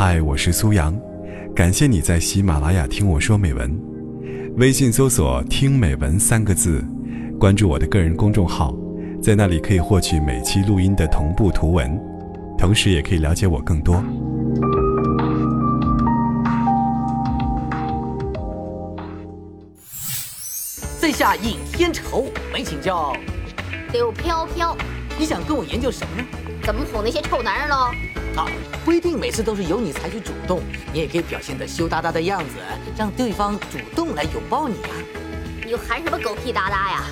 嗨，我是苏阳，感谢你在喜马拉雅听我说美文。微信搜索“听美文”三个字，关注我的个人公众号，在那里可以获取每期录音的同步图文，同时也可以了解我更多。在下尹天仇，没请教。柳飘飘，你想跟我研究什么呢？怎么哄那些臭男人喽？啊，不一定每次都是由你采取主动，你也可以表现得羞答答的样子，让对方主动来拥抱你啊。你又喊什么狗屁哒哒呀？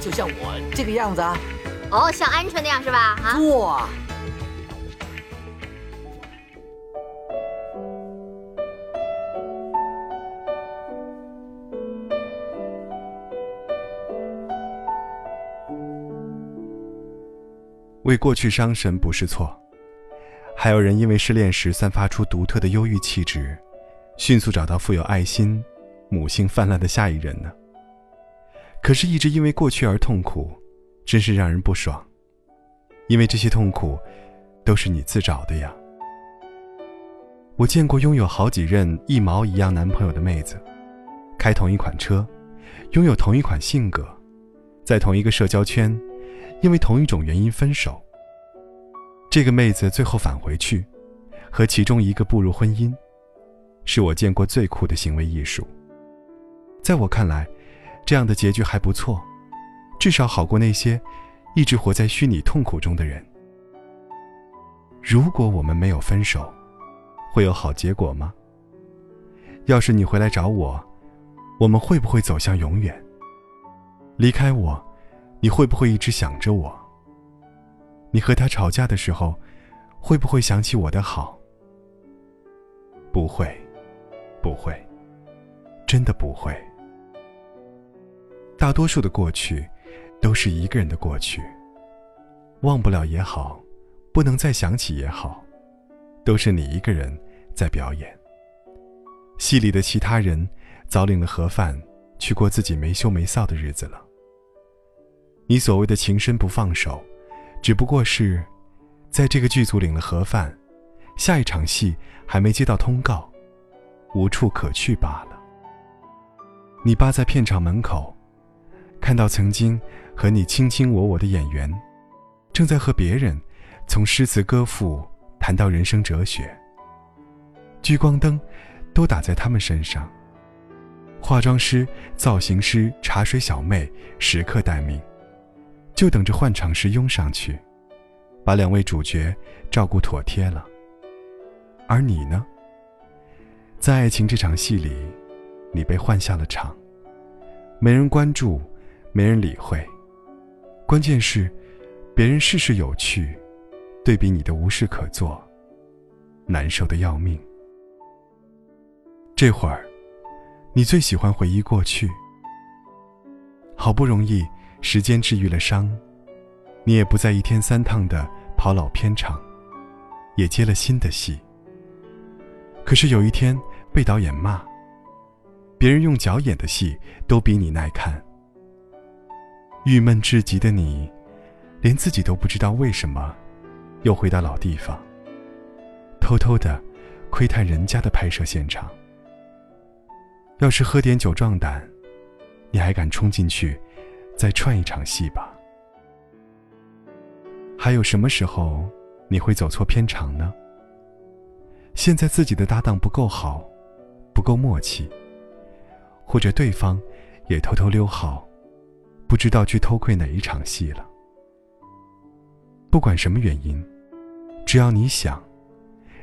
就像我这个样子啊。哦，像鹌鹑那样是吧？啊。哇。为过去伤神不是错，还有人因为失恋时散发出独特的忧郁气质，迅速找到富有爱心、母性泛滥的下一任呢。可是，一直因为过去而痛苦，真是让人不爽。因为这些痛苦，都是你自找的呀。我见过拥有好几任一毛一样男朋友的妹子，开同一款车，拥有同一款性格，在同一个社交圈。因为同一种原因分手。这个妹子最后返回去，和其中一个步入婚姻，是我见过最酷的行为艺术。在我看来，这样的结局还不错，至少好过那些一直活在虚拟痛苦中的人。如果我们没有分手，会有好结果吗？要是你回来找我，我们会不会走向永远？离开我？你会不会一直想着我？你和他吵架的时候，会不会想起我的好？不会，不会，真的不会。大多数的过去，都是一个人的过去。忘不了也好，不能再想起也好，都是你一个人在表演。戏里的其他人，早领了盒饭，去过自己没羞没臊的日子了。你所谓的情深不放手，只不过是，在这个剧组领了盒饭，下一场戏还没接到通告，无处可去罢了。你扒在片场门口，看到曾经和你卿卿我我的演员，正在和别人从诗词歌赋谈到人生哲学。聚光灯都打在他们身上，化妆师、造型师、茶水小妹时刻待命。就等着换场时拥上去，把两位主角照顾妥帖了。而你呢，在爱情这场戏里，你被换下了场，没人关注，没人理会。关键是，别人事事有趣，对比你的无事可做，难受的要命。这会儿，你最喜欢回忆过去，好不容易。时间治愈了伤，你也不再一天三趟的跑老片场，也接了新的戏。可是有一天被导演骂，别人用脚演的戏都比你耐看。郁闷至极的你，连自己都不知道为什么，又回到老地方，偷偷的窥探人家的拍摄现场。要是喝点酒壮胆，你还敢冲进去？再串一场戏吧。还有什么时候你会走错片场呢？现在自己的搭档不够好，不够默契，或者对方也偷偷溜号，不知道去偷窥哪一场戏了。不管什么原因，只要你想，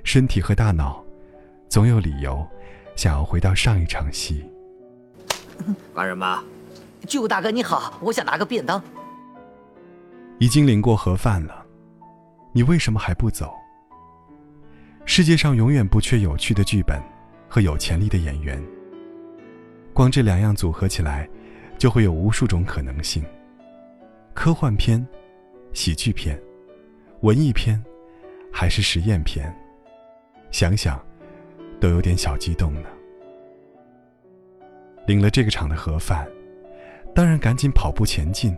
身体和大脑总有理由想要回到上一场戏。干什么？巨物大哥你好，我想拿个便当。已经领过盒饭了，你为什么还不走？世界上永远不缺有趣的剧本和有潜力的演员。光这两样组合起来，就会有无数种可能性：科幻片、喜剧片、文艺片，还是实验片？想想，都有点小激动呢。领了这个场的盒饭。当然，赶紧跑步前进，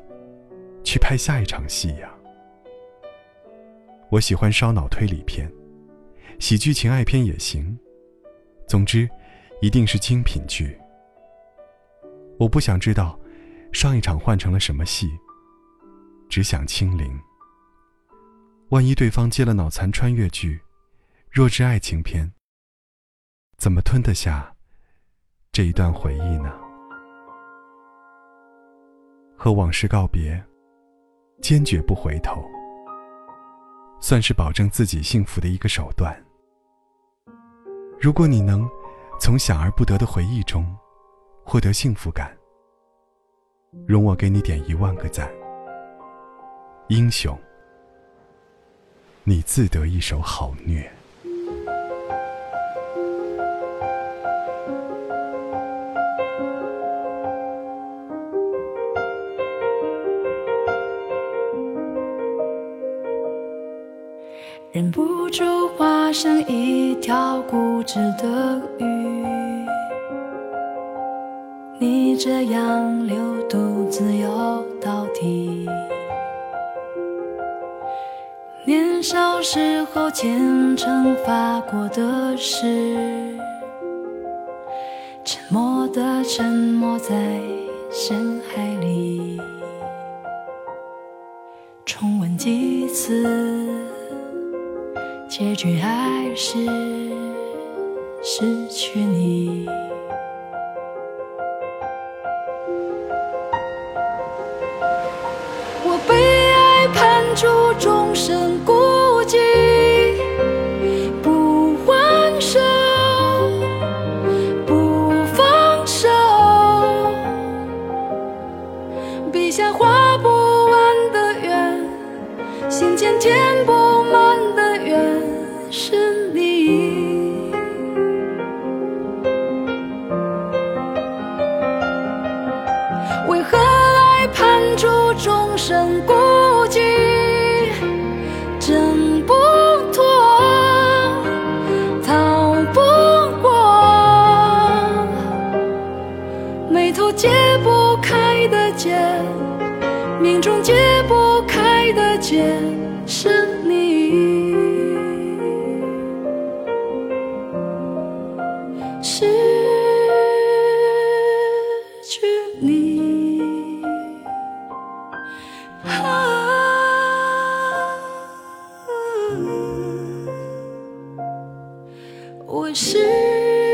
去拍下一场戏呀！我喜欢烧脑推理片，喜剧情爱片也行。总之，一定是精品剧。我不想知道上一场换成了什么戏，只想清零。万一对方接了脑残穿越剧、弱智爱情片，怎么吞得下这一段回忆呢？和往事告别，坚决不回头，算是保证自己幸福的一个手段。如果你能从想而不得的回忆中获得幸福感，容我给你点一万个赞。英雄。你自得一手好虐。化身一条固执的鱼，你这样流独自游到底。年少时候虔诚发过的誓，沉默的沉没在深海里，重温几次，结局还是失去你。我被爱判处终身失去你，啊，我失。